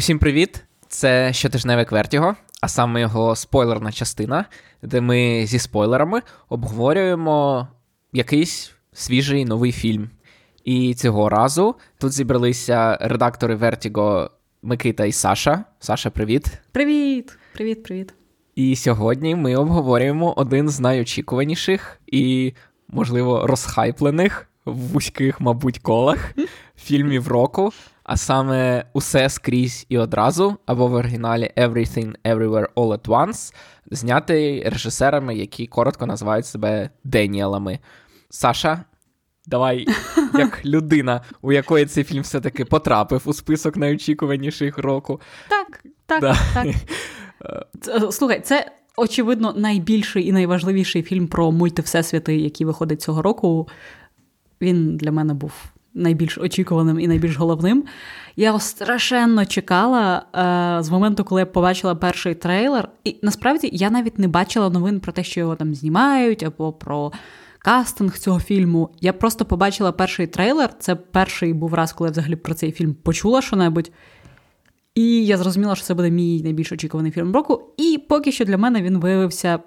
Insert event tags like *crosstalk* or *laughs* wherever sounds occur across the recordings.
Усім привіт! Це щотижневе Квертіго, а саме його спойлерна частина, де ми зі спойлерами обговорюємо якийсь свіжий новий фільм. І цього разу тут зібралися редактори Vertigo Микита і Саша. Саша, привіт. Привіт, привіт, привіт. І сьогодні ми обговорюємо один з найочікуваніших і, можливо, розхайплених в вузьких, мабуть, колах фільмів року а саме усе скрізь і одразу, або в оригіналі Everything Everywhere All at Once, знятий режисерами, які коротко називають себе Деніелами. Саша, давай, *laughs* як людина, у якої цей фільм все-таки потрапив у список найочікуваніших року. Так, так, да. так. *laughs* Слухай, це. Очевидно, найбільший і найважливіший фільм про мультивсесвіти, який виходить цього року. Він для мене був найбільш очікуваним і найбільш головним. Я страшенно чекала е, з моменту, коли я побачила перший трейлер. І насправді я навіть не бачила новин про те, що його там знімають, або про кастинг цього фільму. Я просто побачила перший трейлер. Це перший був раз, коли я взагалі про цей фільм почула що-небудь. І я зрозуміла, що це буде мій найбільш очікуваний фільм року. І поки що для мене він виявився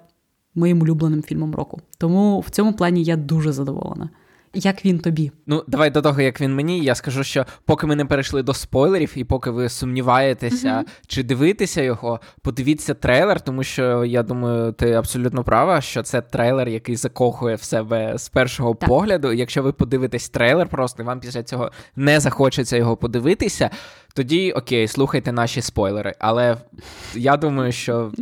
моїм улюбленим фільмом року. Тому в цьому плані я дуже задоволена. Як він тобі? Ну, давай до того, як він мені. Я скажу, що поки ми не перейшли до спойлерів, і поки ви сумніваєтеся, mm-hmm. чи дивитися його, подивіться трейлер, тому що я думаю, ти абсолютно права, що це трейлер, який закохує в себе з першого так. погляду. Якщо ви подивитесь трейлер, просто і вам після цього не захочеться його подивитися, тоді окей, слухайте наші спойлери. Але я думаю, що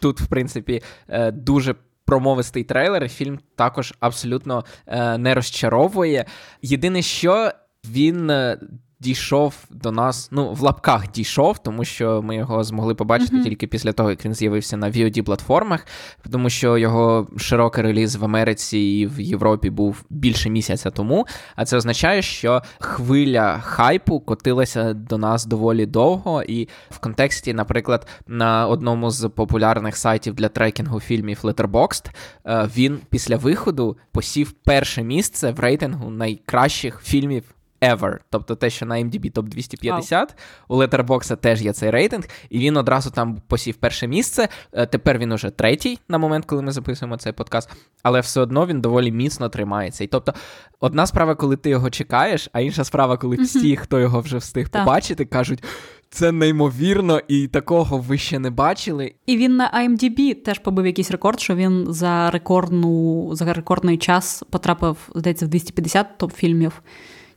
тут, в принципі, е, дуже промовистий трейлер. Фільм також абсолютно е, не розчаровує. Єдине, що він е, дійшов до нас, ну, в лапках дійшов, тому що ми його змогли побачити mm-hmm. тільки після того, як він з'явився на VOD платформах, тому що його широкий реліз в Америці і в Європі був більше місяця тому. А це означає, що хвиля хайпу котилася до нас доволі довго, і в контексті, наприклад, на одному з популярних сайтів для трекінгу фільмів Letterboxd, е, він після виходу посів перше місце в рейтингу найкращих фільмів ever. Тобто те, що на MDB топ 250, wow. у Letterboxd теж є цей рейтинг, і він одразу там посів перше місце. Е, тепер він уже третій на момент, коли ми записуємо цей подкаст, але все одно він доволі міцно тримається. І тобто, одна справа, коли ти його чекаєш, а інша справа, коли всі, хто його вже встиг побачити, кажуть. Це неймовірно, і такого ви ще не бачили. І він на IMDb теж побив якийсь рекорд, що він за рекордну за рекордний час потрапив, здається, в 250 топ-фільмів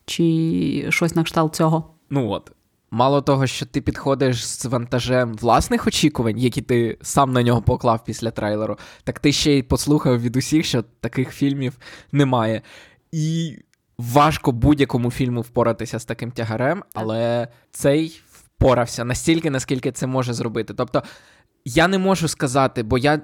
чи щось на кшталт цього. Ну от. Мало того, що ти підходиш з вантажем власних очікувань, які ти сам на нього поклав після трейлеру, так ти ще й послухав від усіх, що таких фільмів немає. І важко будь-якому фільму впоратися з таким тягарем, але цей впорався настільки, наскільки це може зробити. Тобто, я не можу сказати, бо я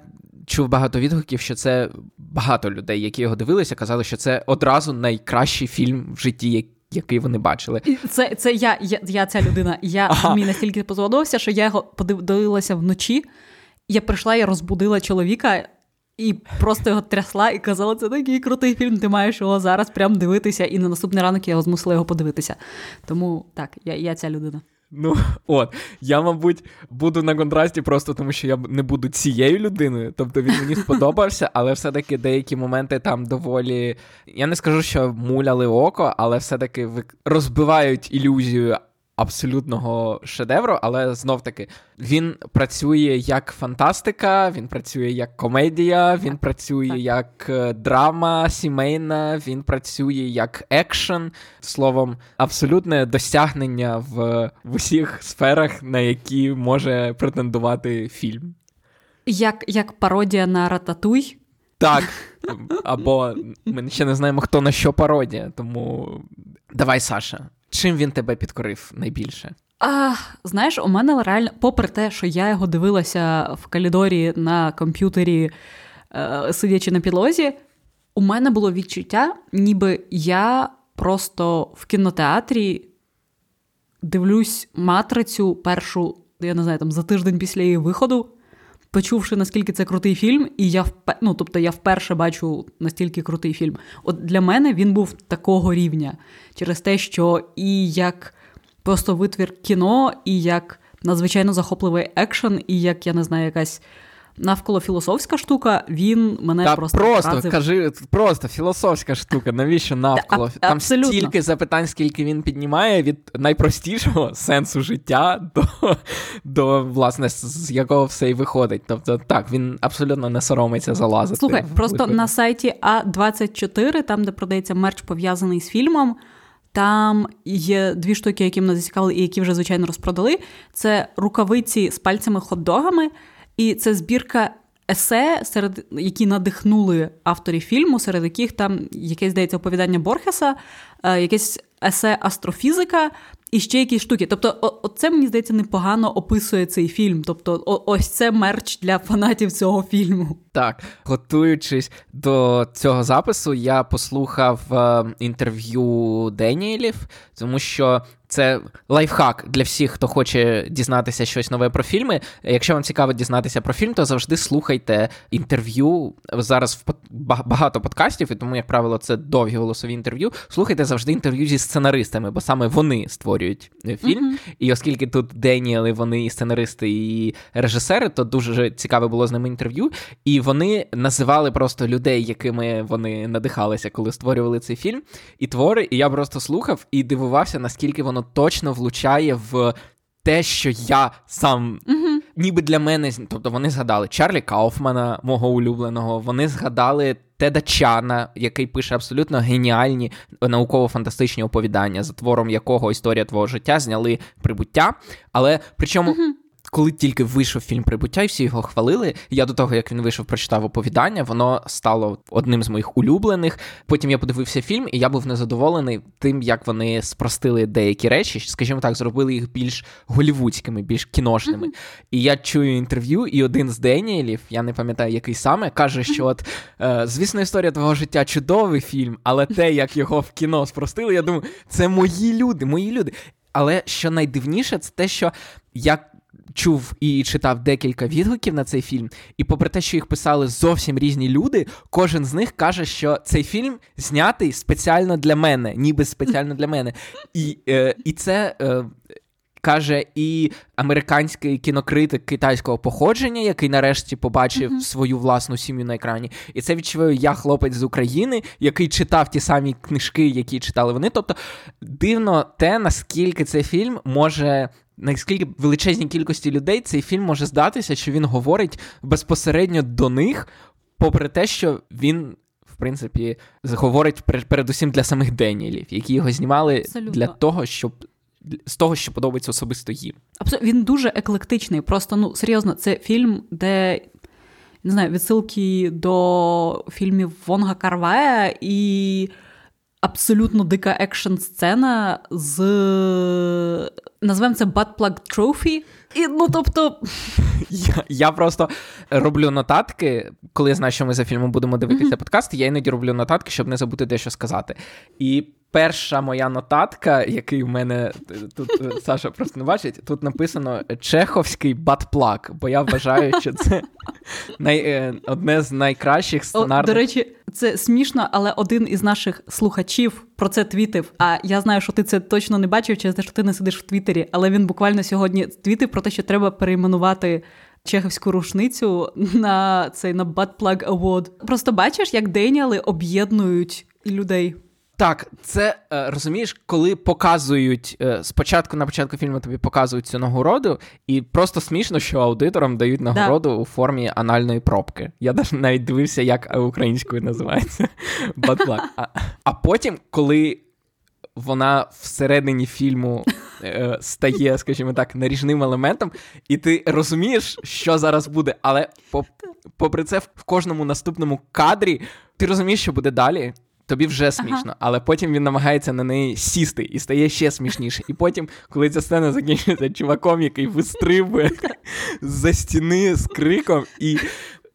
чув багато відгуків, що це багато людей, які його дивилися, казали, що це одразу найкращий фільм в житті, який вони бачили. Це це я я, я ця людина. Я ага. мені настільки сподобався, що я його подивилася вночі. Я прийшла і розбудила чоловіка. І просто його трясла і казала, це такий крутий фільм, ти маєш його зараз прям дивитися, і на наступний ранок я його змусила його подивитися. Тому так, я я ця людина. Ну, *laughs* от, я, мабуть, буду на контрасті просто тому, що я не буду цією людиною. Тобто він мені сподобався, але все-таки деякі моменти там доволі. Я не скажу, що муляли око, але все-таки розбивають ілюзію абсолютного шедевру, але знов таки він працює як фантастика, він працює як комедія, він працює так. як е, драма сімейна, він працює як екшен. Словом, абсолютне досягнення в, в усіх сферах, на які може претендувати фільм. Як як пародія на рататуй. Так. *laughs* Або ми ще не знаємо, хто на що пародія. Тому давай, Саша. Чим він тебе підкорив найбільше? А, Знаєш, у мене реально, попри те, що я його дивилася в калідорі на комп'ютері, е, сидячи на підлозі, у мене було відчуття, ніби я просто в кінотеатрі дивлюсь матрицю першу, я не знаю, там за тиждень після її виходу почувши, наскільки це крутий фільм, і я вп... ну, тобто я вперше бачу настільки крутий фільм. От для мене він був такого рівня через те, що і як просто витвір кіно, і як надзвичайно захопливий екшен, і як я не знаю, якась навколо філософська штука, він мене Та просто просто вразив. кажи, просто філософська штука. Навіщо навколо? а- Там абсолютно. стільки запитань, скільки він піднімає від найпростішого *laughs* сенсу життя до, до власне, з- якого все і виходить. Тобто, так, він абсолютно не соромиться залазити. Слухай, просто на сайті А24, там, де продається мерч пов'язаний з фільмом, там є дві штуки, які мене зацікавили і які вже, звичайно, розпродали. Це рукавиці з пальцями хот-догами, і це збірка есе, серед які надихнули авторів фільму, серед яких там якесь здається оповідання Борхеса, е, якесь есе астрофізика. І ще якісь штуки. Тобто, оце мені здається непогано описує цей фільм. Тобто, о- ось це мерч для фанатів цього фільму. Так, готуючись до цього запису, я послухав е, інтерв'ю Деніелів, тому що це лайфхак для всіх, хто хоче дізнатися щось нове про фільми. Якщо вам цікаво дізнатися про фільм, то завжди слухайте інтерв'ю. Зараз в багато подкастів, і тому, як правило, це довгі голосові інтерв'ю. Слухайте завжди інтерв'ю зі сценаристами, бо саме вони створюють е, фільм. І оскільки тут Деніели, вони і сценаристи, і режисери, то дуже цікаве було з ними інтерв'ю. І вони називали просто людей, якими вони надихалися, коли створювали цей фільм, і твори. І я просто слухав і дивувався, наскільки воно точно влучає в. Те, що я сам ніби для мене, тобто вони згадали Чарлі Кауфмана, мого улюбленого, вони згадали Теда Чана, який пише абсолютно геніальні науково-фантастичні оповідання, за твором якого історія твого життя зняли прибуття. Але причому. Коли тільки вийшов фільм Прибуття, і всі його хвалили. Я до того, як він вийшов, прочитав оповідання, воно стало одним з моїх улюблених. Потім я подивився фільм, і я був незадоволений тим, як вони спростили деякі речі, скажімо так, зробили їх більш голівудськими, більш кіношними. І я чую інтерв'ю, і один з Деніелів, я не пам'ятаю, який саме, каже, що от е, звісно, історія твого життя чудовий фільм, але те, як його в кіно спростили, я думаю, це мої люди, мої люди. Але що найдивніше, це те, що я чув і читав декілька відгуків на цей фільм, і попри те, що їх писали зовсім різні люди, кожен з них каже, що цей фільм знятий спеціально для мене, ніби спеціально для мене. І, е, і це. Е, Каже і американський кінокритик китайського походження, який нарешті побачив uh-huh. свою власну сім'ю на екрані. І це відчуваю я, хлопець з України, який читав ті самі книжки, які читали вони. Тобто дивно те, наскільки цей фільм може. Наскільки величезній кількості людей цей фільм може здатися, що він говорить безпосередньо до них, попри те, що він, в принципі, говорить передусім для самих Деніелів, які його знімали Абсолютно. для того, щоб з того, що подобається особисто їм. Абсолютно, він дуже еклектичний. Просто ну серйозно, це фільм, де не знаю, відсилки до фільмів Вонга Карвая і абсолютно дика екшн сцена з назвемо це Butt Plug Trophy. І, ну, тобто... Я я просто роблю нотатки, коли я знаю, що ми за фільмом будемо дивитися mm-hmm. подкаст, я іноді роблю нотатки, щоб не забути дещо сказати. І перша моя нотатка, який в мене тут Саша просто не бачить, тут написано Чеховський батплак, бо я вважаю, що це най, одне з найкращих сценарних... О, До речі, це смішно, але один із наших слухачів про це твітив. А я знаю, що ти це точно не бачив, через те, що ти не сидиш в Твіттері, але він буквально сьогодні твітив про те, що треба перейменувати чеховську рушницю на цей на Butt Plug Award. Просто бачиш, як Деніали об'єднують людей. Так, це розумієш, коли показують спочатку на початку фільму тобі показують цю нагороду, і просто смішно, що аудиторам дають нагороду да. у формі анальної пробки. Я навіть дивився, як українською називається *laughs* батлак. А, а потім, коли вона всередині фільму е, стає, скажімо так, наріжним елементом, і ти розумієш, що зараз буде, але попри це, в кожному наступному кадрі ти розумієш, що буде далі. Тобі вже смішно, ага. але потім він намагається на неї сісти і стає ще смішніше. І потім, коли ця сцена закінчується чуваком, який вистрибує *laughs* за стіни з криком, і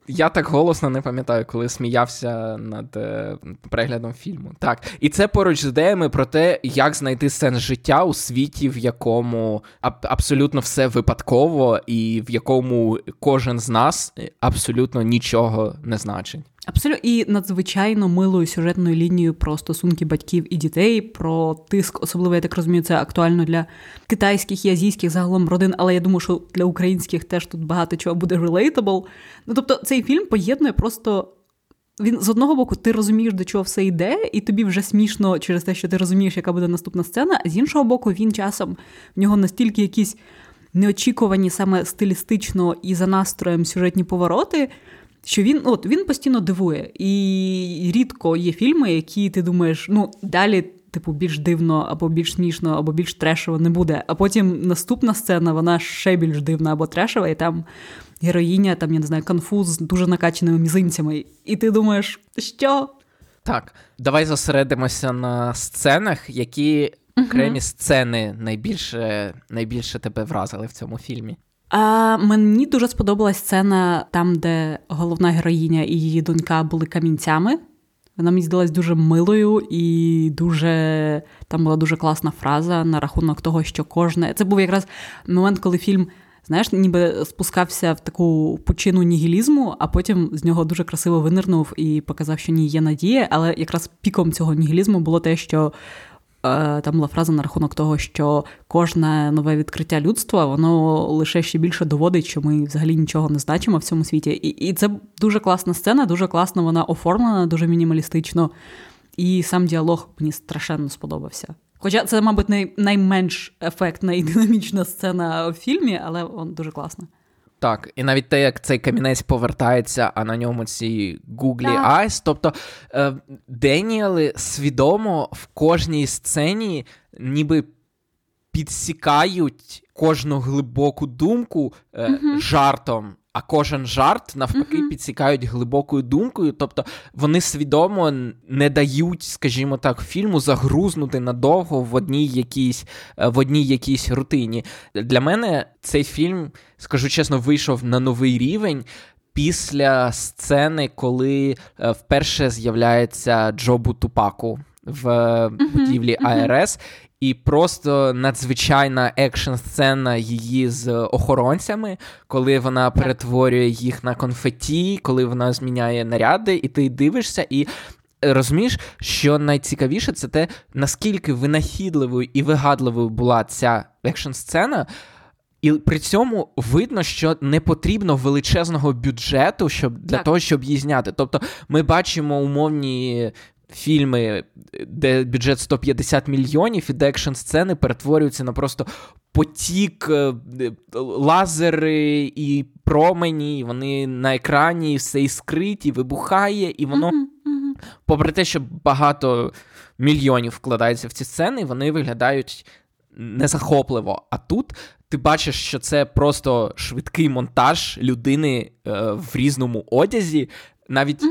я так голосно не пам'ятаю, коли сміявся над е, переглядом фільму. Так, і це поруч з ідеями про те, як знайти сенс життя у світі, в якому аб- абсолютно все випадково, і в якому кожен з нас абсолютно нічого не значить. Абсолютно і надзвичайно милою сюжетною лінією про стосунки батьків і дітей, про тиск, особливо я так розумію, це актуально для китайських і азійських загалом родин, але я думаю, що для українських теж тут багато чого буде relatable. Ну тобто, цей фільм поєднує просто. Він з одного боку, ти розумієш, до чого все йде, і тобі вже смішно через те, що ти розумієш, яка буде наступна сцена. А з іншого боку, він часом в нього настільки якісь неочікувані саме стилістично і за настроєм сюжетні повороти, що він от, він постійно дивує. І рідко є фільми, які ти думаєш, ну, далі, типу, більш дивно, або більш смішно, або більш трешово не буде. А потім наступна сцена, вона ще більш дивна або трешова, і там героїня, там, я не знаю, конфуз з дуже накачаними мізинцями. І ти думаєш, що? Так, давай зосередимося на сценах, які окремі сцени найбільше найбільше тебе вразили в цьому фільмі. А Мені дуже сподобалась сцена там, де головна героїня і її донька були камінцями. Вона мені здалась дуже милою і дуже там була дуже класна фраза на рахунок того, що кожне. Це був якраз момент, коли фільм, знаєш, ніби спускався в таку пучину нігілізму, а потім з нього дуже красиво винирнув і показав, що ні, є надія. Але якраз піком цього нігілізму було те, що там була фраза на рахунок того, що кожне нове відкриття людства воно лише ще більше доводить, що ми взагалі нічого не значимо в цьому світі. І і це дуже класна сцена, дуже класно вона оформлена, дуже мінімалістично. І сам діалог мені страшенно сподобався. Хоча це, мабуть, най, найменш ефектна і динамічна сцена в фільмі, але он дуже класна. Так, і навіть те, як цей камінець повертається, а на ньому ці Google Eyes. Тобто е, Деніели свідомо в кожній сцені ніби підсікають кожну глибоку думку е, uh жартом а кожен жарт навпаки mm-hmm. підсікають глибокою думкою. Тобто вони свідомо не дають, скажімо так, фільму загрузнути надовго в одній якійсь е, в одній якійсь рутині. Для мене цей фільм, скажу чесно, вийшов на новий рівень. Після сцени, коли е, вперше з'являється Джобу Тупаку в будівлі АРС, і просто надзвичайна екшн-сцена її з охоронцями, коли вона перетворює їх на конфеті, коли вона зміняє наряди, і ти дивишся і. Розумієш, що найцікавіше це те, наскільки винахідливою і вигадливою була ця екшн-сцена, і при цьому видно, що не потрібно величезного бюджету щоб для так. того, щоб її зняти. Тобто ми бачимо умовні фільми, де бюджет 150 мільйонів, і де екшн сцени перетворюються на просто потік, е, лазери і промені, і вони на екрані, і все іскрить, і вибухає, і воно, попри те, що багато мільйонів вкладається в ці сцени, вони виглядають незахопливо. А тут. Ти бачиш, що це просто швидкий монтаж людини е, в різному одязі. Навіть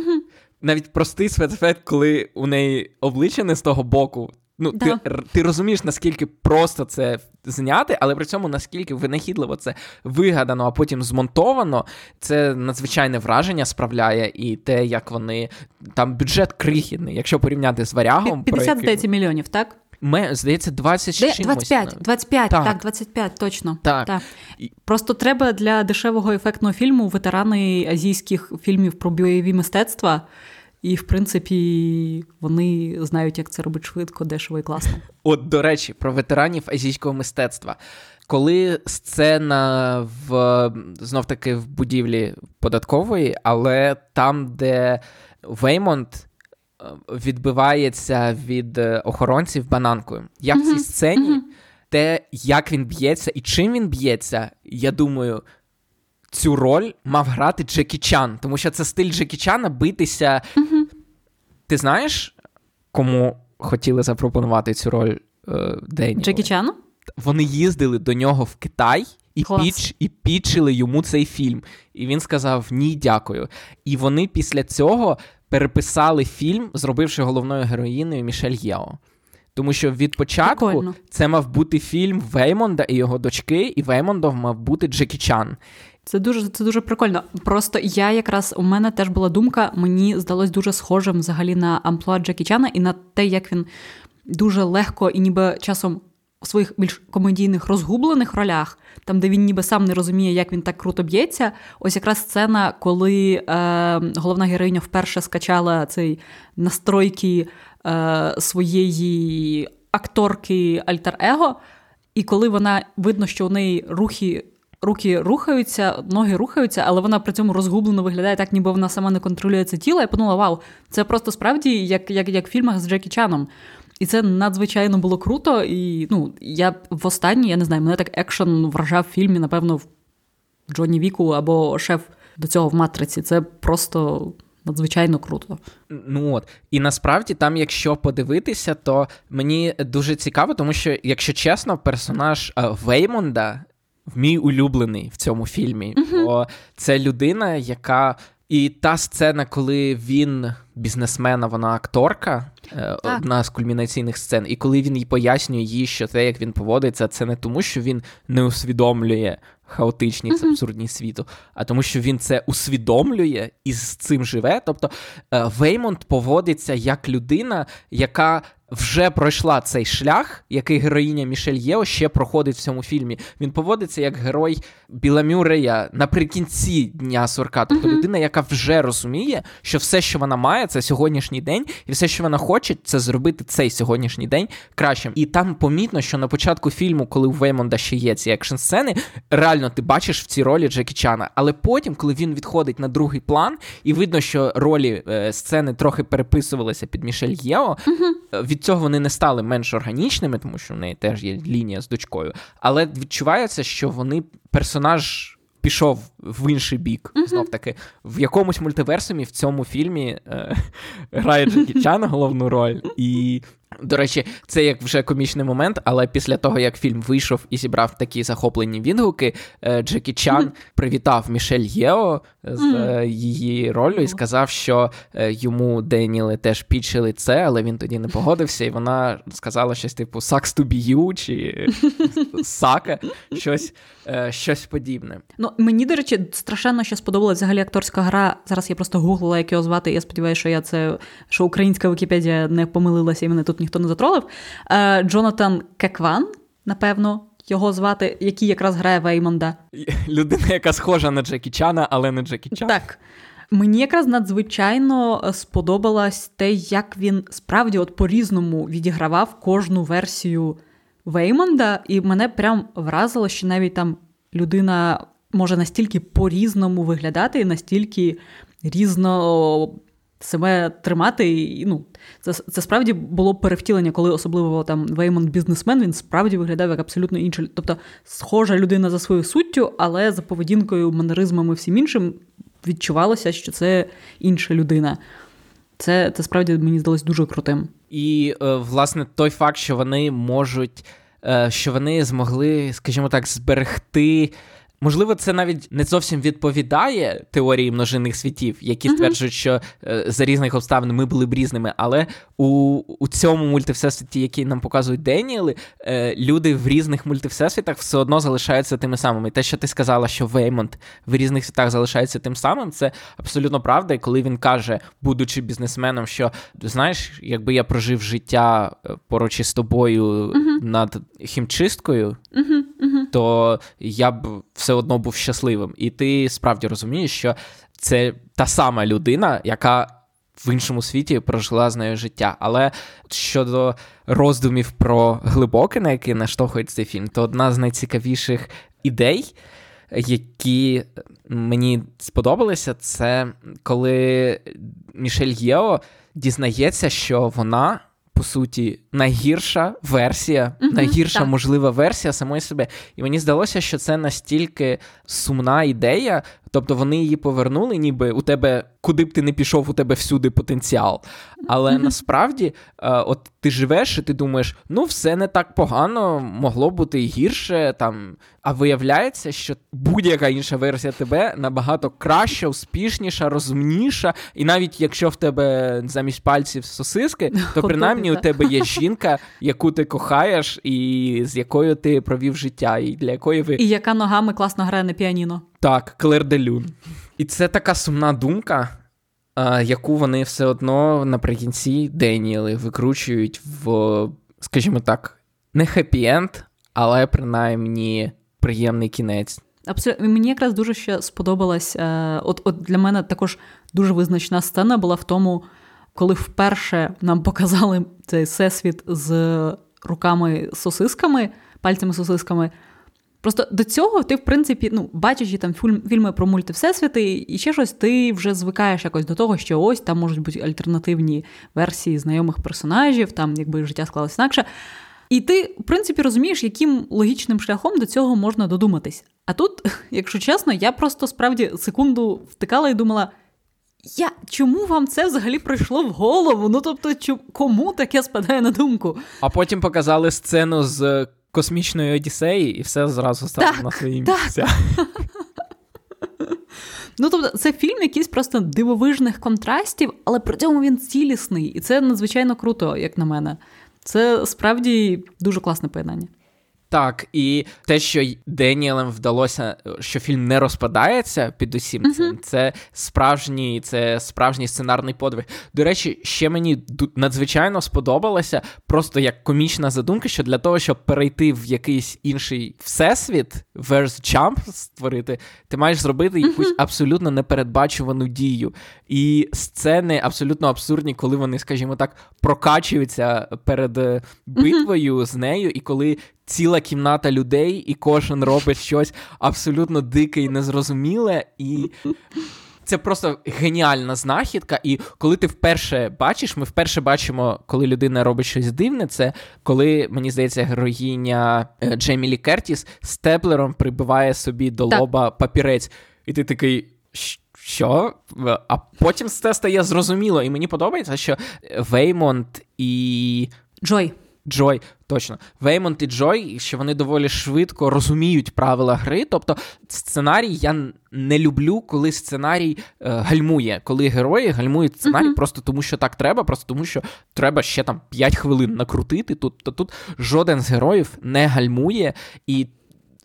навіть простий спецефект, коли у неї обличчя не з того боку. Ну, да. ти ти розумієш, наскільки просто це зняти, але при цьому наскільки винахідливо це вигадано, а потім змонтовано, це надзвичайне враження справляє, і те, як вони там бюджет крихітний, якщо порівняти з варягом. 50 здається, мільйонів, так? Ми, здається, 20 Де, 25, 25, так. так, 25, точно. Так. так. Просто треба для дешевого ефектного фільму ветерани азійських фільмів про бойові мистецтва. І, в принципі, вони знають, як це робити швидко, дешево і класно. От, до речі, про ветеранів азійського мистецтва. Коли сцена в знов таки в будівлі податкової, але там, де Веймонт е, відбивається від охоронців бананкою. Я в цій сцені, те, як він б'ється і чим він б'ється, я думаю, цю роль мав грати Джекі Чан, тому що це стиль Джекі Чана битися. Угу. Ти знаєш, кому хотіли запропонувати цю роль е, Деніелу? Джекі Чану? Вони їздили до нього в Китай. І піч, і пічили йому цей фільм. І він сказав: Ні, дякую. І вони після цього переписали фільм, зробивши головною героїною Мішель Єо. Тому що від початку Прикольно. це мав бути фільм Веймонда і його дочки, і Веймондов мав бути Джекі Чан. Це дуже це дуже прикольно. Просто я якраз у мене теж була думка, мені здалось дуже схожим взагалі на амплуа Джекі Чана і на те, як він дуже легко і ніби часом в своїх більш комедійних розгублених ролях, там, де він ніби сам не розуміє, як він так круто б'ється. Ось якраз сцена, коли е, головна героїня вперше скачала цей настройки е, своєї акторки Альтер-Его, і коли вона видно, що у неї рухи. Руки рухаються, ноги рухаються, але вона при цьому розгублено виглядає так, ніби вона сама не контролює це тіло. Я подумала, вау, це просто справді як як, як в фільмах з Джекі Чаном. І це надзвичайно було круто. І ну, я в останній, я не знаю, мене так екшен вражав в фільмі, напевно, в Джонні Віку або шеф до цього в матриці. Це просто. Надзвичайно круто. Ну от і насправді там, якщо подивитися, то мені дуже цікаво, тому що, якщо чесно, персонаж Веймонда мій улюблений в цьому фільмі. Uh-huh. Бо це людина, яка і та сцена, коли він бізнесмен, а вона акторка, е, так. одна з кульмінаційних сцен. І коли він їй пояснює їй, що те, як він поводиться, це не тому, що він не усвідомлює хаотичність, mm-hmm. абсурдність світу, а тому, що він це усвідомлює і з цим живе. Тобто е, Веймонд поводиться як людина, яка вже пройшла цей шлях, який героїня Мішель Єо ще проходить в цьому фільмі. Він поводиться як герой Біла Мюрея наприкінці дня сурка. Тобто людина, яка вже розуміє, що все, що вона має, це сьогоднішній день, і все, що вона хоче, це зробити цей сьогоднішній день кращим. І там помітно, що на початку фільму, коли у Веймонда ще є ці екшн сцени, реально ти бачиш в цій ролі Джекі Чана. Але потім, коли він відходить на другий план, і видно, що ролі е, сцени трохи переписувалися під Мішель Єо. Від цього вони не стали менш органічними, тому що в неї теж є лінія з дочкою. Але відчувається, що вони персонаж. Пішов в інший бік, uh-huh. знов таки, в якомусь мультиверсумі в цьому фільмі е, *laughs* грає Джекі Чан головну роль, і до речі, це як вже комічний момент, але після того, як фільм вийшов і зібрав такі захоплені відгуки, е, Джекі Чан привітав Мішель Єо з е, її ролью і сказав, що е, йому Деніли теж підчили це, але він тоді не погодився, і вона сказала щось типу «sucks to be you» чи *laughs* «сака», щось щось подібне. Ну, Мені, до речі, страшенно що сподобалася взагалі акторська гра. Зараз я просто гуглила, як його звати. Я сподіваюся, що я це що українська Вікіпедія не помилилася і мене тут ніхто не затролив. Е, Джонатан Кекван, напевно, його звати, який якраз грає Веймонда. Людина, яка схожа на Джекі Чана, але не Джекі Чан. Так. Мені якраз надзвичайно сподобалось те, як він справді от по-різному відігравав кожну версію Веймонда, і мене прям вразило, що навіть там людина може настільки по-різному виглядати, і настільки різно себе тримати. І, ну, Це це справді було перевтілення, коли особливо там Веймон бізнесмен, він справді виглядав як абсолютно інший. Тобто схожа людина за своєю суттю, але за поведінкою, манеризмами всім іншим відчувалося, що це інша людина. Це це справді мені здалося дуже крутим. І, е, власне, той факт, що вони можуть, е, що вони змогли, скажімо так, зберегти. Можливо, це навіть не зовсім відповідає теорії множинних світів, які стверджують, що е, за різних обставин ми були б різними. Але у у цьому мультивсесвіті, який нам показують Деніели, е, люди в різних мультивсесвітах все одно залишаються тими самими. те, що ти сказала, що Веймонт в різних світах залишається тим самим, це абсолютно правда. І коли він каже, будучи бізнесменом, що знаєш, якби я прожив життя е, поруч із тобою над хімчисткою то я б все одно був щасливим. І ти справді розумієш, що це та сама людина, яка в іншому світі прожила з нею життя. Але щодо роздумів про глибоке, на які наштовхує цей фільм, то одна з найцікавіших ідей. Які мені сподобалися, це коли Мішель Єо дізнається, що вона по суті, найгірша версія, mm найгірша так. можлива версія самої себе. І мені здалося, що це настільки сумна ідея, тобто вони її повернули, ніби у тебе, куди б ти не пішов, у тебе всюди потенціал. Але mm насправді, е, от ти живеш і ти думаєш, ну все не так погано, могло бути і гірше. там. А виявляється, що будь-яка інша версія тебе набагато краща, успішніша, розумніша. І навіть якщо в тебе замість пальців сосиски, то принаймні у тебе є жінка, яку ти кохаєш, і з якою ти провів життя, і для якої ви. І яка ногами класно грає на піаніно. Так, Клер Делюн. І це така сумна думка яку вони все одно наприкінці Деніели викручують в, скажімо так, не хеппі-енд, але принаймні приємний кінець. Абсолютно мені якраз дуже ще сподобалась. Е, от, от для мене також дуже визначна сцена була в тому, коли вперше нам показали цей всесвіт з руками-сосисками, пальцями-сосисками. Просто до цього ти, в принципі, ну, бачачи там фільми про мультивсесвіти і ще щось, ти вже звикаєш якось до того, що ось там можуть бути альтернативні версії знайомих персонажів, там якби життя склалося інакше. І ти, в принципі, розумієш, яким логічним шляхом до цього можна додуматись. А тут, *laughs* якщо чесно, я просто справді секунду втикала і думала. Я чому вам це взагалі прийшло в голову? Ну тобто, чому, кому таке спадає на думку? А потім показали сцену з космічної Одіссеї, і все зразу стало так, на свої місця. *laughs* Ну, тобто, це фільм якийсь просто дивовижних контрастів, але при цьому він цілісний, і це надзвичайно круто, як на мене. Це справді дуже класне поєднання. Так, і те, що Деніелем вдалося, що фільм не розпадається під усім uh-huh. це справжній, це справжній сценарний подвиг. До речі, ще мені надзвичайно сподобалося, просто як комічна задумка, що для того, щоб перейти в якийсь інший всесвіт, verse jump створити, ти маєш зробити якусь uh-huh. абсолютно непередбачувану дію. І сцени абсолютно абсурдні, коли вони, скажімо так, прокачуються перед е, битвою uh-huh. з нею, і коли ціла кімната людей, і кожен робить щось абсолютно дике і незрозуміле. І це просто геніальна знахідка. І коли ти вперше бачиш, ми вперше бачимо, коли людина робить щось дивне, це коли, мені здається, героїня е, Джеймі Лі Кертіс степлером прибиває собі до так. лоба папірець. І ти такий. Що? А потім це стає зрозуміло. І мені подобається, що Веймонт і. Джой. Джой, точно, Веймонт і Джой, що вони доволі швидко розуміють правила гри. Тобто, сценарій я не люблю, коли сценарій е, гальмує, коли герої гальмують сценарій uh-huh. просто тому, що так треба, просто тому, що треба ще там 5 хвилин накрутити. Тут то тут жоден з героїв не гальмує і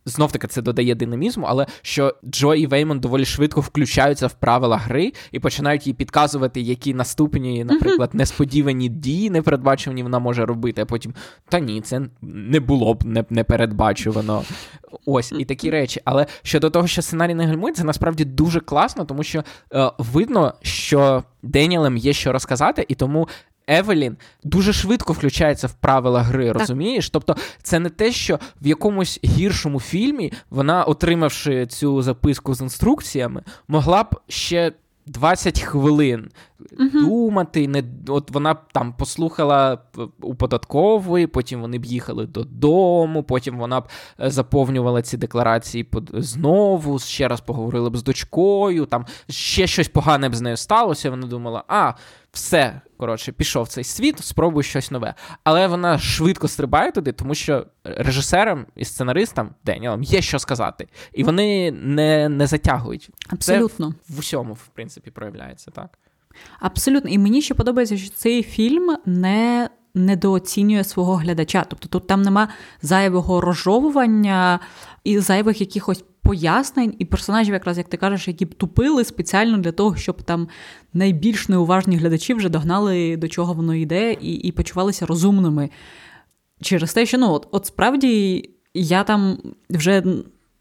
знов таки це додає динамізму, але що Джо і Веймон доволі швидко включаються в правила гри і починають їй підказувати, які наступні, наприклад, несподівані дії непередбачувані вона може робити, а потім та ні, це не було б непередбачувано. Ось і такі речі. Але щодо того, що сценарій не гальмує, це насправді дуже класно, тому що е, видно, що Деніелем є що розказати, і тому Евелін дуже швидко включається в правила гри, так. розумієш? Тобто, це не те, що в якомусь гіршому фільмі вона, отримавши цю записку з інструкціями, могла б ще 20 хвилин uh думати. Не, От вона там послухала у податкової, потім вони б їхали додому, потім вона б е, заповнювала ці декларації знову, ще раз поговорили б з дочкою, там ще щось погане б з нею сталося. Вона думала, а, все, коротше, пішов цей світ, спробуй щось нове. Але вона швидко стрибає туди, тому що режисерам і сценаристам Деніелам є що сказати. І вони не не затягують. Абсолютно. Це в усьому, в принципі, проявляється так. Абсолютно. І мені ще подобається, що цей фільм не недооцінює свого глядача. Тобто тут там нема зайвого розжовування і зайвих якихось пояснень, і персонажів, якраз як ти кажеш, які б тупили спеціально для того, щоб там найбільш неуважні глядачі вже догнали, до чого воно йде, і і почувалися розумними. Через те, що ну, от, от справді я там вже.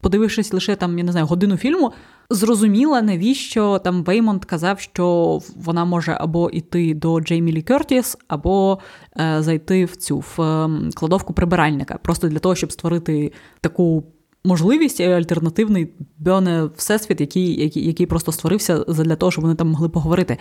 Подивившись лише там, я не знаю, годину фільму, зрозуміла, навіщо там Веймонд казав, що вона може або йти до Джеймі Лі Кертіс, або е, зайти в цю в е, кладовку прибиральника, просто для того, щоб створити таку можливість альтернативний бьоне всесвіт, який, який, який просто створився для того, щоб вони там могли поговорити.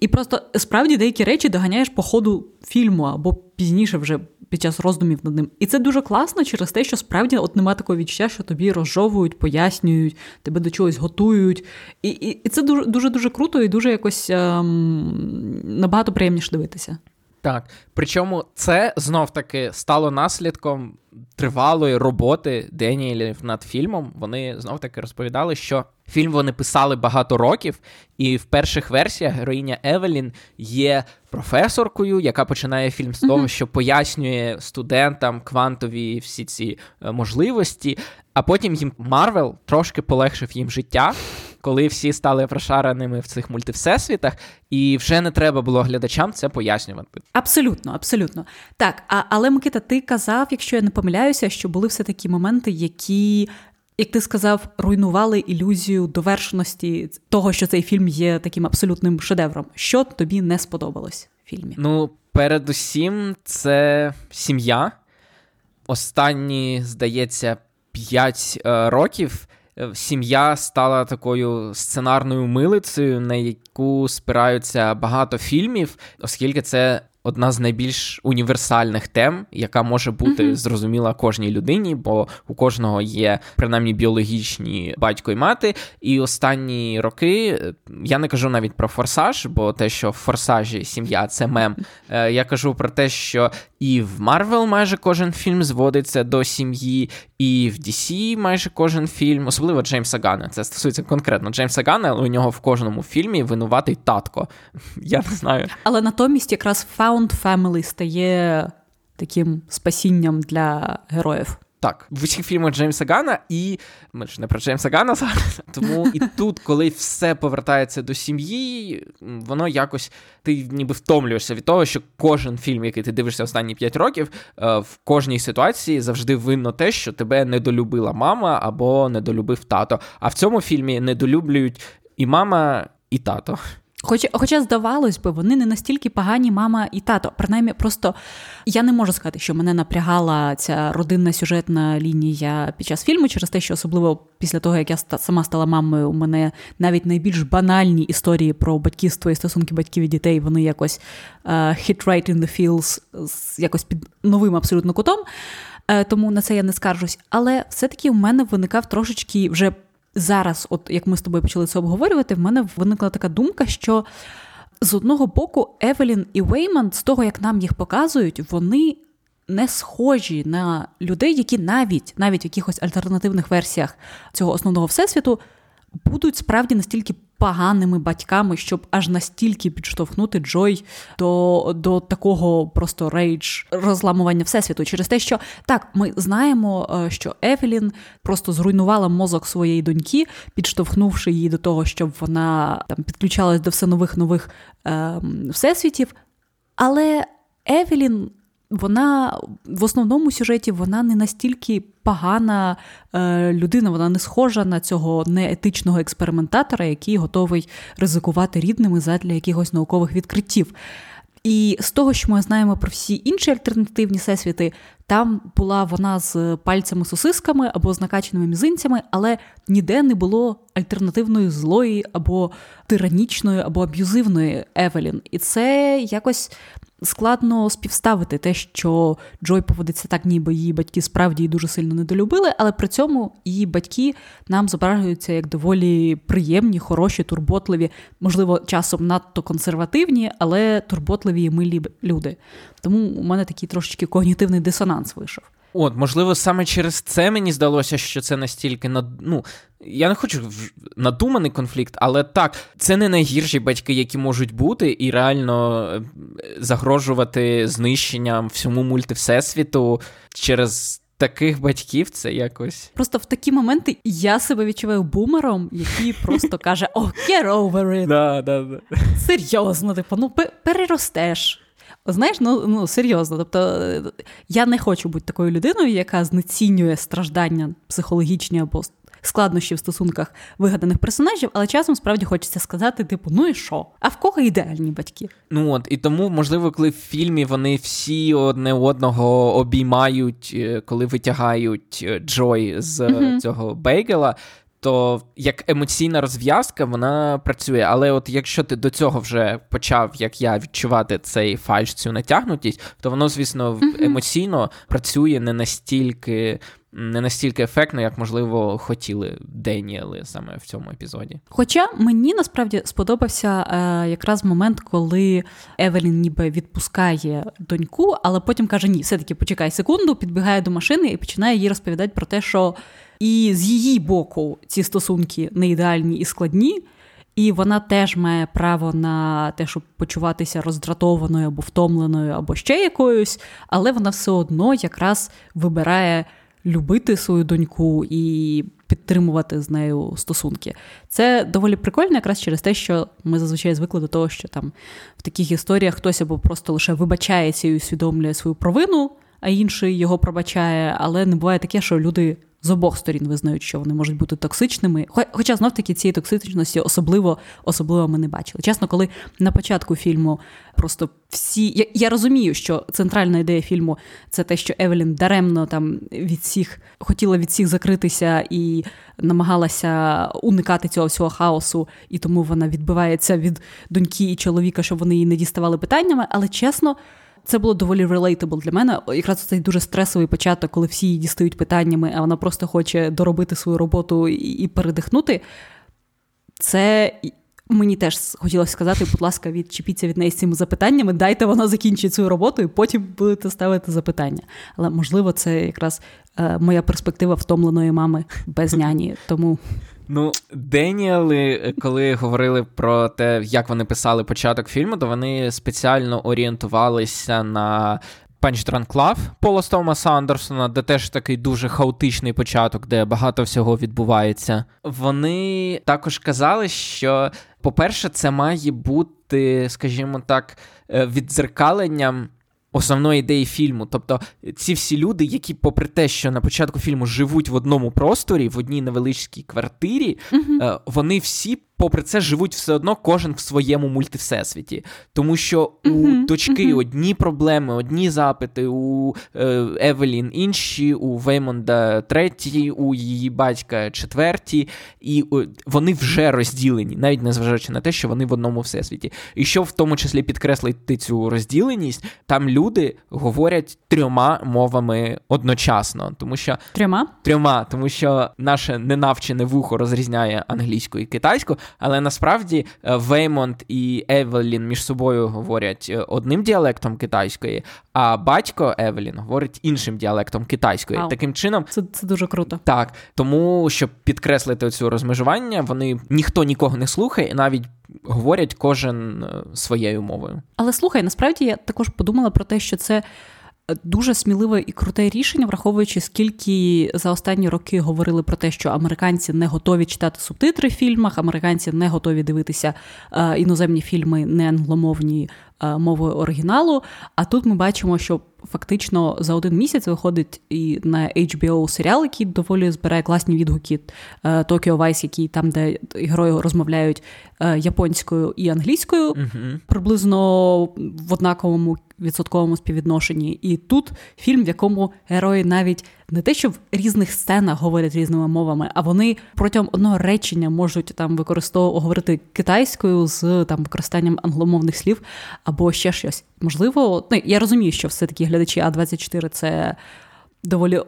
І просто справді деякі речі доганяєш по ходу фільму або пізніше вже під час роздумів над ним. І це дуже класно через те, що справді от немає такого відчуття, що тобі розжовують, пояснюють, тебе до чогось готують. І і, і це дуже дуже круто і дуже якось ем, набагато приємніше дивитися. Так, причому це знов таки стало наслідком тривалої роботи Деніелів над фільмом. Вони знов таки розповідали, що фільм вони писали багато років, і в перших версіях героїня Евелін є професоркою, яка починає фільм з того, що пояснює студентам квантові всі ці е, можливості. А потім їм Марвел трошки полегшив їм життя коли всі стали прошареними в цих мультивсесвітах, і вже не треба було глядачам це пояснювати. Абсолютно, абсолютно. Так, а, але Микита, ти казав, якщо я не помиляюся, що були все такі моменти, які. Як ти сказав, руйнували ілюзію довершеності того, що цей фільм є таким абсолютним шедевром. Що тобі не сподобалось в фільмі? Ну, передусім, це сім'я. Останні, здається, 5 е, років сім'я стала такою сценарною милицею, на яку спираються багато фільмів, оскільки це одна з найбільш універсальних тем, яка може бути mm-hmm. зрозуміла кожній людині, бо у кожного є принаймні біологічні батько і мати. І останні роки я не кажу навіть про форсаж, бо те, що в форсажі сім'я це мем. Е, я кажу про те, що і в Marvel майже кожен фільм зводиться до сім'ї, і в DC майже кожен фільм, особливо Джеймса Гана. Це стосується конкретно Джеймса Гана, у нього в кожному фільмі винуватий татко. *laughs* Я не знаю. Але натомість якраз Found Family стає таким спасінням для героїв. Так, в усіх фільмах Джеймса Гана, і ми ж не про Джеймса Гана зараз. *laughs* Тому і тут, коли все повертається до сім'ї, воно якось ти ніби втомлюєшся від того, що кожен фільм, який ти дивишся останні 5 років, е, в кожній ситуації завжди винно те, що тебе недолюбила мама або недолюбив тато. А в цьому фільмі недолюблюють і мама, і тато. Хоч, Хоча, здавалось би, вони не настільки погані мама і тато. Принаймні, просто я не можу сказати, що мене напрягала ця родинна сюжетна лінія під час фільму, через те, що особливо після того, як я сама стала мамою, у мене навіть найбільш банальні історії про батьківство і стосунки батьків і дітей, вони якось uh, hit right in the feels, якось під новим абсолютно кутом. Uh, тому на це я не скаржусь. Але все-таки у мене виникав трошечки вже зараз, от як ми з тобою почали це обговорювати, в мене виникла така думка, що з одного боку Евелін і Вейман, з того, як нам їх показують, вони не схожі на людей, які навіть навіть в якихось альтернативних версіях цього основного всесвіту будуть справді настільки поганими батьками, щоб аж настільки підштовхнути Джой до до такого просто рейдж розламування всесвіту. Через те, що так, ми знаємо, е, що Евелін просто зруйнувала мозок своєї доньки, підштовхнувши її до того, щоб вона там підключалась до все нових нових е, всесвітів. Але Евелін вона в основному сюжеті вона не настільки погана е, людина, вона не схожа на цього неетичного експериментатора, який готовий ризикувати рідними задля якихось наукових відкриттів. І з того, що ми знаємо про всі інші альтернативні всесвіти, там була вона з пальцями-сосисками або з накаченими мізинцями, але ніде не було альтернативної злої або тиранічної, або аб'юзивної Евелін. І це якось складно співставити те, що Джой поводиться так, ніби її батьки справді її дуже сильно недолюбили, але при цьому її батьки нам зображуються як доволі приємні, хороші, турботливі, можливо, часом надто консервативні, але турботливі і милі люди. Тому у мене такий трошечки когнітивний дисонанс вийшов. От, можливо, саме через це мені здалося, що це настільки над... ну, я не хочу надуманий конфлікт, але так, це не найгірші батьки, які можуть бути, і реально е, загрожувати знищенням всьому мультивсесвіту через. Таких батьків це якось просто в такі моменти я себе відчуваю бумером, який просто каже: О, get over it. Да, да, да. Серйозно, типу, ну переростеш. Знаєш, ну ну серйозно. Тобто я не хочу бути такою людиною, яка знецінює страждання психологічні або складнощі в стосунках вигаданих персонажів, але часом справді хочеться сказати: типу, ну і що? А в кого ідеальні батьки? Ну от і тому, можливо, коли в фільмі вони всі одне одного обіймають, е, коли витягають е, Джой з mm цього бейгела то як емоційна розв'язка вона працює. Але от якщо ти до цього вже почав, як я, відчувати цей фальш, цю натягнутість, то воно, звісно, емоційно працює не настільки. Не настільки ефектно, як можливо хотіли Деніели саме в цьому епізоді. Хоча мені насправді сподобався е, якраз момент, коли Евелін ніби відпускає доньку, але потім каже: Ні, все-таки почекай секунду, підбігає до машини і починає їй розповідати про те, що і з її боку ці стосунки не ідеальні і складні, і вона теж має право на те, щоб почуватися роздратованою або втомленою, або ще якоюсь, але вона все одно якраз вибирає любити свою доньку і підтримувати з нею стосунки. Це доволі прикольно, якраз через те, що ми зазвичай звикли до того, що там в таких історіях хтось або просто лише вибачається і усвідомлює свою провину, а інший його пробачає, але не буває таке, що люди з обох сторін визнають, що вони можуть бути токсичними. Хоча знов таки цієї токсичності особливо особливо ми не бачили. Чесно, коли на початку фільму просто всі. Я, я розумію, що центральна ідея фільму це те, що Евелін даремно там від всіх хотіла від всіх закритися і намагалася уникати цього всього хаосу, і тому вона відбивається від доньки і чоловіка, щоб вони її не діставали питаннями. Але чесно це було доволі relatable для мене. Якраз цей дуже стресовий початок, коли всі її дістають питаннями, а вона просто хоче доробити свою роботу і передихнути. Це. Мені теж хотілося сказати, будь ласка, відчепіться від неї з цими запитаннями, дайте вона закінчить свою роботу, і потім будете ставити запитання. Але можливо, це якраз е, моя перспектива втомленої мами без *laughs* няні. Тому Ну, Деніали, коли говорили про те, як вони писали початок фільму, то вони спеціально орієнтувалися на Drunk Love Пола Томаса Андерсона, де теж такий дуже хаотичний початок, де багато всього відбувається. Вони також казали, що, по-перше, це має бути, скажімо так, е, віддзеркаленням основної ідеї фільму. Тобто ці всі люди, які, попри те, що на початку фільму живуть в одному просторі, в одній невеличкій квартирі, uh-huh. вони всі попри це живуть все одно кожен в своєму мультивсесвіті. Тому що у uh-huh, дочки uh-huh. одні проблеми, одні запити, у е, Евелін інші, у Веймонда треті, у її батька четверті, і о, вони вже розділені, навіть незважаючи на те, що вони в одному всесвіті. І що в тому числі підкреслити цю розділеність, там люди говорять трьома мовами одночасно. Тому що Трьома? Трьома, тому що наше ненавчене вухо розрізняє англійську і китайську, але насправді е, Веймонд і Евелін між собою говорять е, одним діалектом китайської, а батько Евелін говорить іншим діалектом китайської. Ау. Таким чином, це це дуже круто. Так, тому щоб підкреслити цю розмежування, вони ніхто нікого не слухає, і навіть. Говорять кожен е, своєю мовою. Але слухай, насправді я також подумала про те, що це Дуже сміливе і круте рішення, враховуючи, скільки за останні роки говорили про те, що американці не готові читати субтитри в фільмах, американці не готові дивитися е, іноземні фільми не англомовні е, мовою оригіналу. А тут ми бачимо, що фактично за один місяць виходить і на HBO серіал, який доволі збирає класні відгуки Tokyo Vice, який там, де герої розмовляють е, японською і англійською, uh приблизно в однаковому відсотковому співвідношенні. І тут фільм, в якому герої навіть не те, що в різних сценах говорять різними мовами, а вони протягом одного речення можуть там використовувати говорити китайською з там використанням англомовних слів або ще щось. Можливо, ну я розумію, що все таки глядачі А 24 це доволі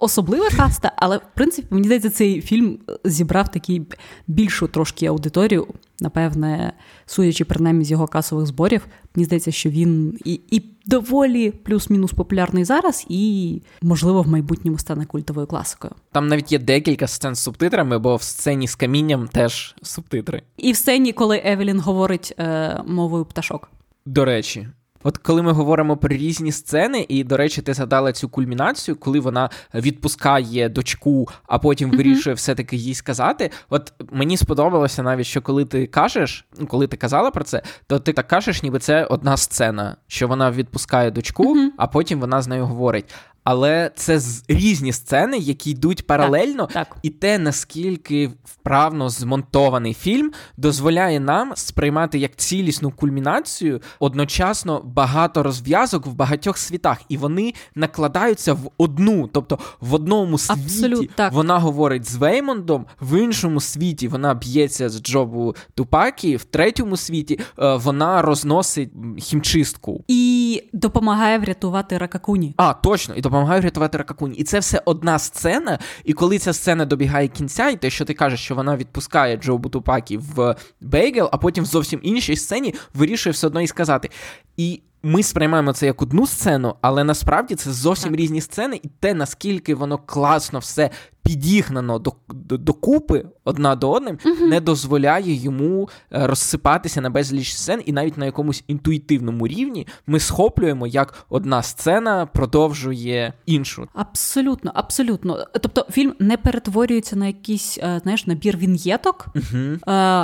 особлива каста, але в принципі мені здається, цей фільм зібрав такий більшу трошки аудиторію. Напевне, судячи принаймні з його касових зборів, мені здається, що він і і доволі плюс-мінус популярний зараз, і, можливо, в майбутньому стане культовою класикою. Там навіть є декілька сцен з субтитрами, бо в сцені з камінням теж субтитри. І в сцені, коли Евелін говорить е, мовою пташок. До речі, От коли ми говоримо про різні сцени, і, до речі, ти згадала цю кульмінацію, коли вона відпускає дочку, а потім mm-hmm. вирішує все-таки їй сказати. От мені сподобалося навіть, що коли ти кажеш, коли ти казала про це, то ти так кажеш, ніби це одна сцена, що вона відпускає дочку, mm-hmm. а потім вона з нею говорить але це різні сцени, які йдуть паралельно, так, так. і те, наскільки вправно змонтований фільм, дозволяє нам сприймати як цілісну кульмінацію одночасно багато розв'язок в багатьох світах, і вони накладаються в одну, тобто в одному світі Абсолют, так. вона говорить з Веймондом, в іншому світі вона б'ється з Джобу Тупакі, в третьому світі е, вона розносить хімчистку і допомагає врятувати Ракакуні. А, точно, і допомагає допомагаю рятувати ракакунь. І це все одна сцена. І коли ця сцена добігає кінця, і те, що ти кажеш, що вона відпускає Джо Бутупакі в Бейгел, а потім в зовсім іншій сцені вирішує все одно і сказати. І ми сприймаємо це як одну сцену, але насправді це зовсім так. різні сцени, і те, наскільки воно класно все підігнано до, до, до купи одна до одним, uh не дозволяє йому е, розсипатися на безліч сцен, і навіть на якомусь інтуїтивному рівні ми схоплюємо, як одна сцена продовжує іншу. Абсолютно, абсолютно. Тобто фільм не перетворюється на якийсь е, знаєш набір він'єток, uh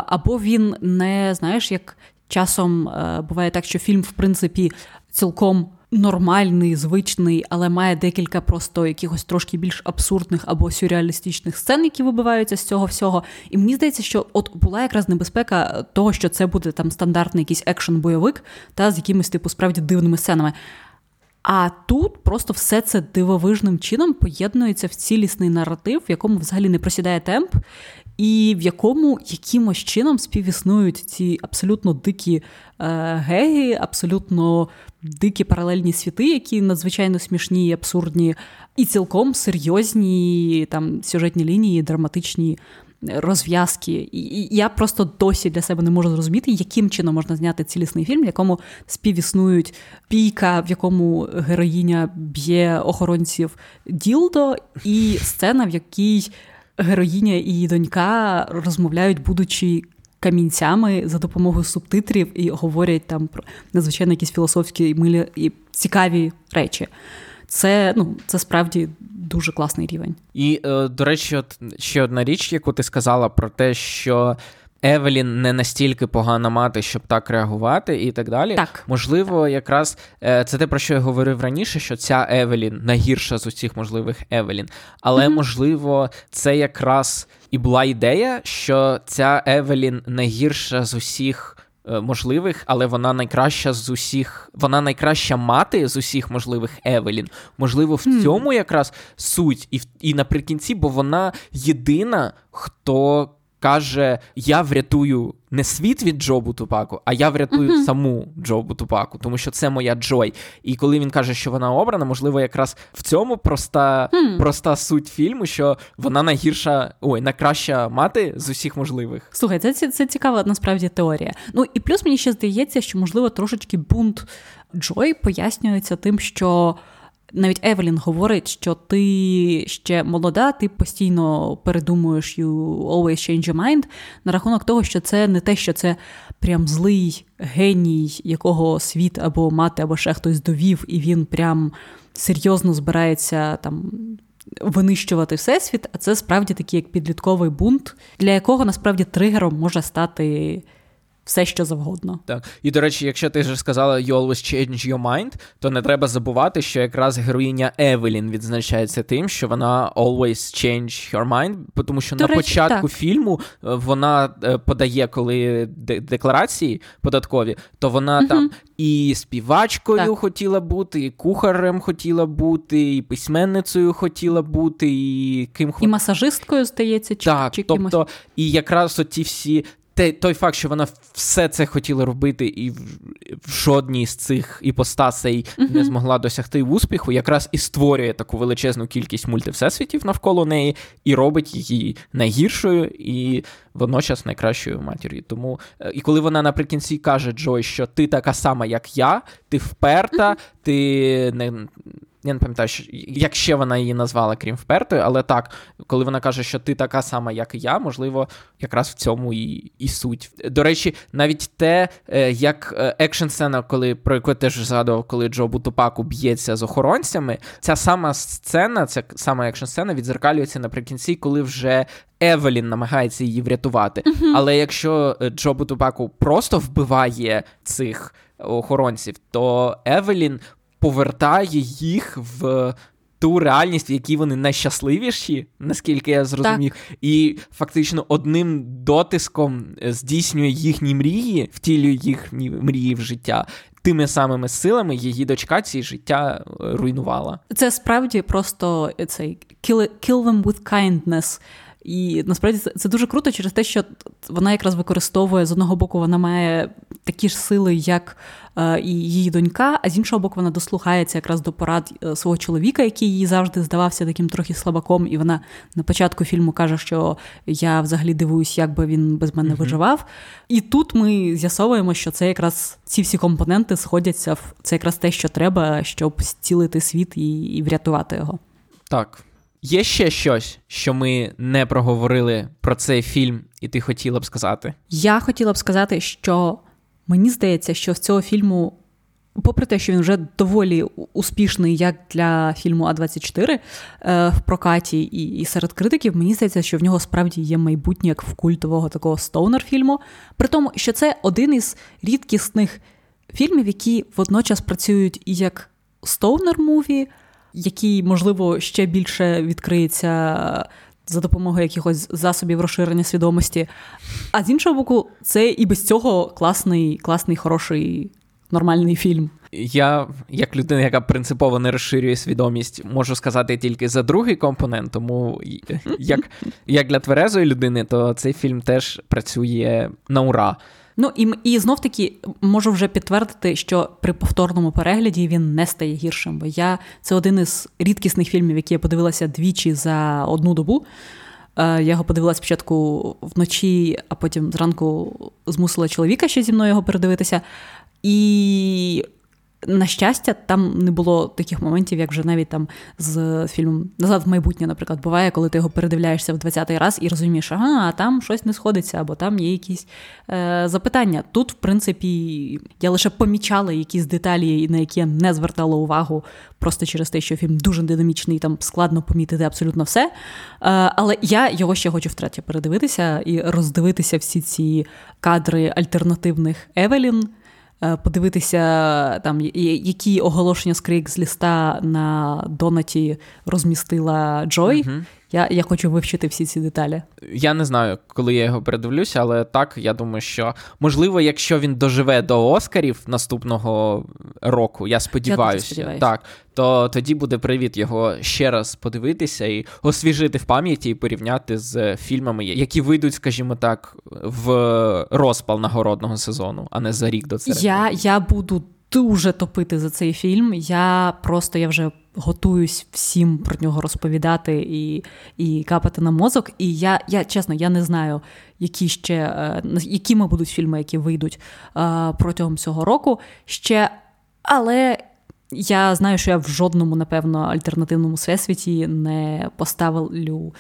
або він не знаєш, як часом буває так, що фільм, в принципі, цілком нормальний, звичний, але має декілька просто якихось трошки більш абсурдних або сюрреалістичних сцен, які вибиваються з цього всього. І мені здається, що от була якраз небезпека того, що це буде там стандартний якийсь екшн-бойовик, та з якимись типу справді дивними сценами. А тут просто все це дивовижним чином поєднується в цілісний наратив, в якому взагалі не просідає темп, і в якому якимось чином співіснують ці абсолютно дикі е, геї, абсолютно дикі паралельні світи, які надзвичайно смішні і абсурдні, і цілком серйозні там сюжетні лінії, драматичні. Розв'язки, і я просто досі для себе не можу зрозуміти, яким чином можна зняти цілісний фільм, в якому співіснують бійка, в якому героїня б'є охоронців ділдо, і сцена, в якій героїня і її донька розмовляють, будучи камінцями за допомогою субтитрів і говорять там про надзвичайно якісь філософські милі і цікаві речі. Це ну, це справді дуже класний рівень. І, е, до речі, от ще одна річ, яку ти сказала про те, що Евелін не настільки погана мати, щоб так реагувати, і так далі. Так. Можливо, якраз е, це те, про що я говорив раніше, що ця Евелін найгірша з усіх можливих Евелін. Але, mm-hmm. можливо, це якраз і була ідея, що ця Евелін найгірша з усіх. Е, можливих, але вона найкраща з усіх, вона найкраща мати з усіх можливих Евелін. Можливо, в mm. цьому якраз суть, і і наприкінці, бо вона єдина, хто каже: Я врятую не світ від Джобу Тупаку, а я врятую uh-huh. саму Джобу Тупаку, тому що це моя Джой. І коли він каже, що вона обрана, можливо, якраз в цьому проста hmm. проста суть фільму, що вона найгірша, ой, найкраща мати з усіх можливих. Слухай, це, це, це цікава насправді теорія. Ну і плюс мені ще здається, що можливо трошечки бунт Джой пояснюється тим, що навіть Евелін говорить, що ти ще молода, ти постійно передумуєш you always change your mind, на рахунок того, що це не те, що це прям злий геній, якого світ або мати, або ще хтось довів, і він прям серйозно збирається там. Винищувати всесвіт, а це справді такий як підлітковий бунт, для якого насправді тригером може стати все, що завгодно. Так. І, до речі, якщо ти вже сказала «You always change your mind», то не треба забувати, що якраз героїня Евелін відзначається тим, що вона always change her mind, тому що до на речі, початку так. фільму е, вона е, подає, коли декларації податкові, то вона угу. там і співачкою так. хотіла бути, і кухарем хотіла бути, і письменницею хотіла бути, і ким І масажисткою, здається, чи, так, чи тобто, кимось. і якраз оті всі те, той факт, що вона все це хотіла робити, і в, в жодній з цих іпостасей не змогла досягти успіху, якраз і створює таку величезну кількість мультивсесвітів навколо неї, і робить її найгіршою і водночас найкращою матір'ю. Тому е, і коли вона наприкінці каже Джой, що ти така сама, як я, ти вперта, ти не. Я не пам'ятаю, як ще вона її назвала, крім впертою, але так, коли вона каже, що ти така сама, як і я, можливо, якраз в цьому і і суть. До речі, навіть те, е, як е, екшн сцена, коли про яку я теж згадував, коли Джобу Тупакі б'ється з охоронцями, ця сама сцена, ця сама екшн сцена відзеркалюється наприкінці, коли вже. Евелін намагається її врятувати. Uh-huh. Але якщо е, Джобу Тупакі просто вбиває цих охоронців, то Евелін повертає їх в. Ту реальність, в якій вони найщасливіші, наскільки я зрозумів, так. і фактично одним дотиском здійснює їхні мрії, втілює їхні мрії в життя. Тими самими силами її дочка ці життя е, руйнувала. Це справді просто цей kill, kill them with kindness. І насправді це дуже круто через те, що вона якраз використовує з одного боку, вона має такі ж сили, як е, і її донька, а з іншого боку, вона дослухається якраз до порад е, свого чоловіка, який їй завжди здавався таким трохи слабаком. І вона на початку фільму каже, що я взагалі дивуюсь, як би він без мене виживав. І тут ми з'ясовуємо, що це якраз ці всі компоненти сходяться в це якраз те, що треба, щоб зцілити світ і, і врятувати його. Так. Є ще щось, що ми не проговорили про цей фільм, і ти хотіла б сказати? Я хотіла б сказати, що мені здається, що з цього фільму, попри те, що він вже доволі успішний, як для фільму А24 е, в прокаті і, серед критиків, мені здається, що в нього справді є майбутнє як в культового такого stoner-фільму. При тому, що це один із рідкісних фільмів, які водночас працюють і як stoner-movie, який, можливо, ще більше відкриється за допомогою якихось засобів розширення свідомості. А з іншого боку, це і без цього класний, класний, хороший, нормальний фільм. Я, як людина, яка принципово не розширює свідомість, можу сказати тільки за другий компонент. Тому як, як для тверезої людини, то цей фільм теж працює на ура. Ну і і знов таки можу вже підтвердити, що при повторному перегляді він не стає гіршим. Бо я це один із рідкісних фільмів, які я подивилася двічі за одну добу. Е, я його подивилася спочатку вночі, а потім зранку змусила чоловіка ще зі мною його передивитися. І на щастя, там не було таких моментів, як вже навіть там з фільмом Назад в майбутнє, наприклад, буває, коли ти його передивляєшся в 20-й раз і розумієш, ага, а там щось не сходиться, або там є якісь е, запитання. Тут, в принципі, я лише помічала якісь деталі, на які я не звертала увагу, просто через те, що фільм дуже динамічний, там складно помітити абсолютно все. Е, але я його ще хочу втретє передивитися і роздивитися всі ці кадри альтернативних Евелін. Е, подивитися, там, які оголошення з з ліста на донаті розмістила Джой. Угу. Я я хочу вивчити всі ці деталі. Я не знаю, коли я його передивлюся, але так, я думаю, що можливо, якщо він доживе до Оскарів наступного року, я сподіваюся, так, то тоді буде привід його ще раз подивитися і освіжити в пам'яті і порівняти з фільмами, які вийдуть, скажімо так, в розпал нагородного сезону, а не за рік до цього. Я, Я буду дуже топити за цей фільм. Я просто я вже готуюсь всім про нього розповідати і і капати на мозок. І я, я чесно, я не знаю, які ще е, якими будуть фільми, які вийдуть е, протягом цього року. Ще, але. Я знаю, що я в жодному, напевно, альтернативному всесвіті не поставлю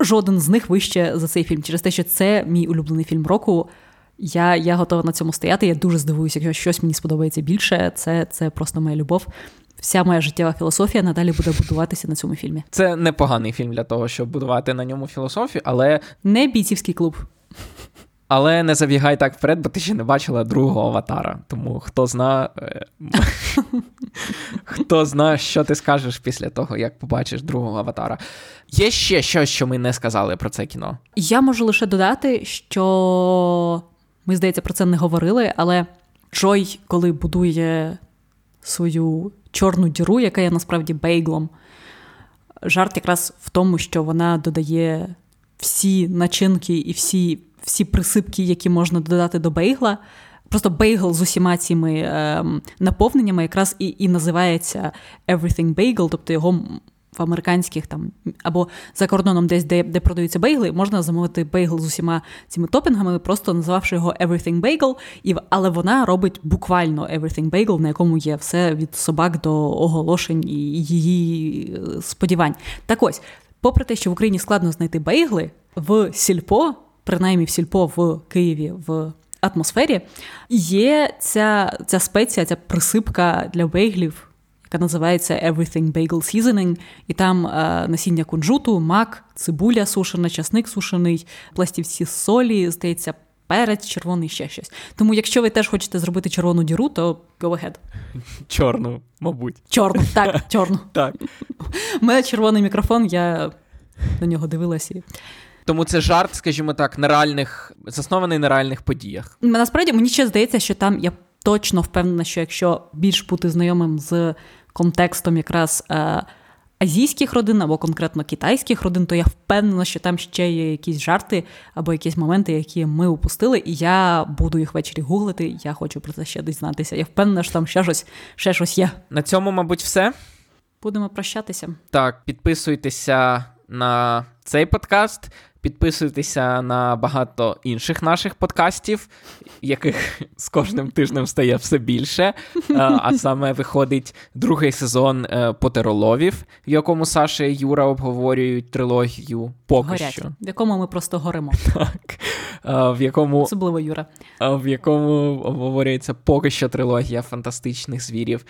жоден з них вище за цей фільм. Через те, що це мій улюблений фільм року. Я я готова на цьому стояти. Я дуже здивуюся, якщо щось мені сподобається більше. Це це просто моя любов. Вся моя життєва філософія надалі буде будуватися на цьому фільмі. Це непоганий фільм для того, щоб будувати на ньому філософію, але не бійцівський клуб. Але не забігай так вперед, бо ти ще не бачила другого аватара. Тому хто зна, е, *laughs* хто зна, що ти скажеш після того, як побачиш другого аватара. Є ще щось, що ми не сказали про це кіно. Я можу лише додати, що ми, здається, про це не говорили, але Джой, коли будує свою чорну діру, яка є насправді бейглом, жарт якраз в тому, що вона додає всі начинки і всі всі присипки, які можна додати до бейгла. Просто бейгл з усіма цими е, наповненнями якраз і і називається Everything Bagel, тобто його в американських там або за кордоном, десь де де продаються бейгли, можна замовити бейгл з усіма цими топінгами, просто називавши його Everything Bagel, і але вона робить буквально Everything Bagel, на якому є все від собак до оголошень і її е, сподівань. Так ось, попри те, що в Україні складно знайти бейгли в сільпо, принаймні в сільпо в Києві в атмосфері, є ця, ця спеція, ця присипка для бейглів яка називається Everything Bagel Seasoning, і там е, насіння кунжуту, мак, цибуля сушена, часник сушений, пластівці солі, здається, перець, червоний ще щось. Тому, якщо ви теж хочете зробити червону діру, то go ahead. Чорну, мабуть. Чорну, так, *laughs* чорну. Так. У мене червоний мікрофон, я на нього дивилася. Тому це жарт, скажімо так, на реальних, заснований на реальних подіях. Насправді мені ще здається, що там я точно впевнена, що якщо більш бути знайомим з контекстом якраз е, азійських родин або конкретно китайських родин, то я впевнена, що там ще є якісь жарти або якісь моменти, які ми упустили, і я буду їх ввечері гуглити. Я хочу про це ще дізнатися. Я впевнена, що там ще щось, ще щось є. На цьому, мабуть, все. Будемо прощатися. Так, підписуйтеся на цей подкаст. Підписуйтеся на багато інших наших подкастів, яких з кожним тижнем стає все більше. Е, а саме виходить другий сезон е, Потероловів, в якому Саша і Юра обговорюють трилогію поки Горять, що. В якому ми просто горимо. Так. Е, в якому Особливо Юра. в якому обговорюється поки що трилогія фантастичних звірів.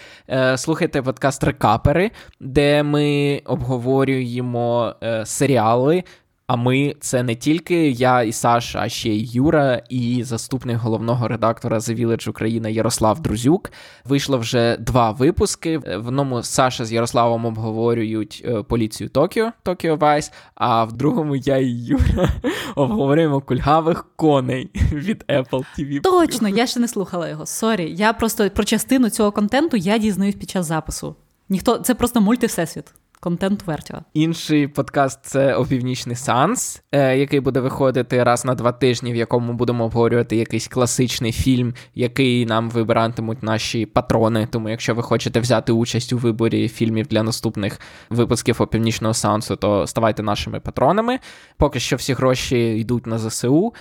Слухайте подкаст Рекапери, де ми обговорюємо серіали. А ми це не тільки я і Саша, а ще й Юра, і заступник головного редактора The Village Україна Ярослав Друзюк. Вийшло вже два випуски. В одному Саша з Ярославом обговорюють е, поліцію Токіо, Токіо Вайс. А в другому я і Юра *laughs* обговорюємо кульгавих коней *laughs* від Apple TV. Точно, я ще не слухала його. Sorry. Я просто про частину цього контенту я дізнаюсь під час запису. Ніхто це просто мультивсесвіт контент Вертіва. Інший подкаст це опівнічний сеанс, е, який буде виходити раз на два тижні, в якому будемо обговорювати якийсь класичний фільм, який нам вибиратимуть наші патрони. Тому, якщо ви хочете взяти участь у виборі фільмів для наступних випусків опівнічного сеансу, то ставайте нашими патронами. Поки що всі гроші йдуть на ЗСУ.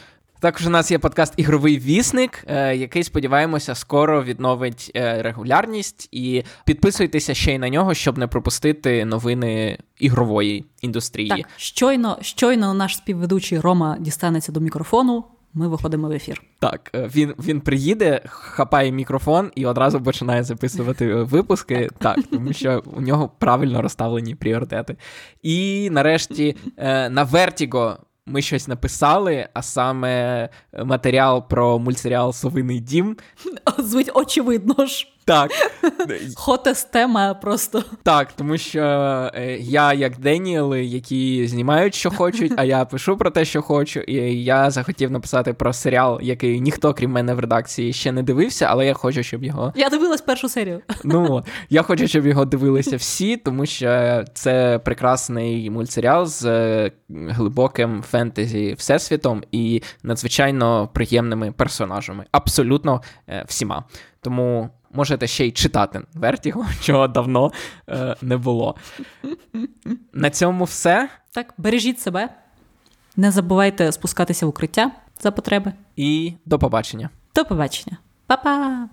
Також у нас є подкаст Ігровий вісник, е, який сподіваємося скоро відновить е, регулярність. І підписуйтеся ще й на нього, щоб не пропустити новини ігрової індустрії. Так, щойно, щойно наш співведучий Рома дістанеться до мікрофону. Ми виходимо в ефір. Так, е, він він приїде, хапає мікрофон і одразу починає записувати випуски. Так, тому що у нього правильно розставлені пріоритети. І нарешті на Vertigo ми щось написали, а саме матеріал про мультсеріал Совиний дім. *laughs* Звуть очевидно ж. Так. *laughs* Хотес тема просто. Так, тому що е, я, як Деніели, які знімають, що хочуть, а я пишу про те, що хочу, і я захотів написати про серіал, який ніхто, крім мене, в редакції ще не дивився, але я хочу, щоб його. Я дивилась першу серію. Ну, *laughs* я хочу, щоб його дивилися всі, тому що це прекрасний мультсеріал з е, глибоким фентезі всесвітом і надзвичайно приємними персонажами. Абсолютно е, всіма. Тому можете ще й читати Вертіго, *laughs* чого давно е, не було. На цьому все. Так, бережіть себе. Не забувайте спускатися в укриття за потреби. І до побачення. До побачення. Па-па!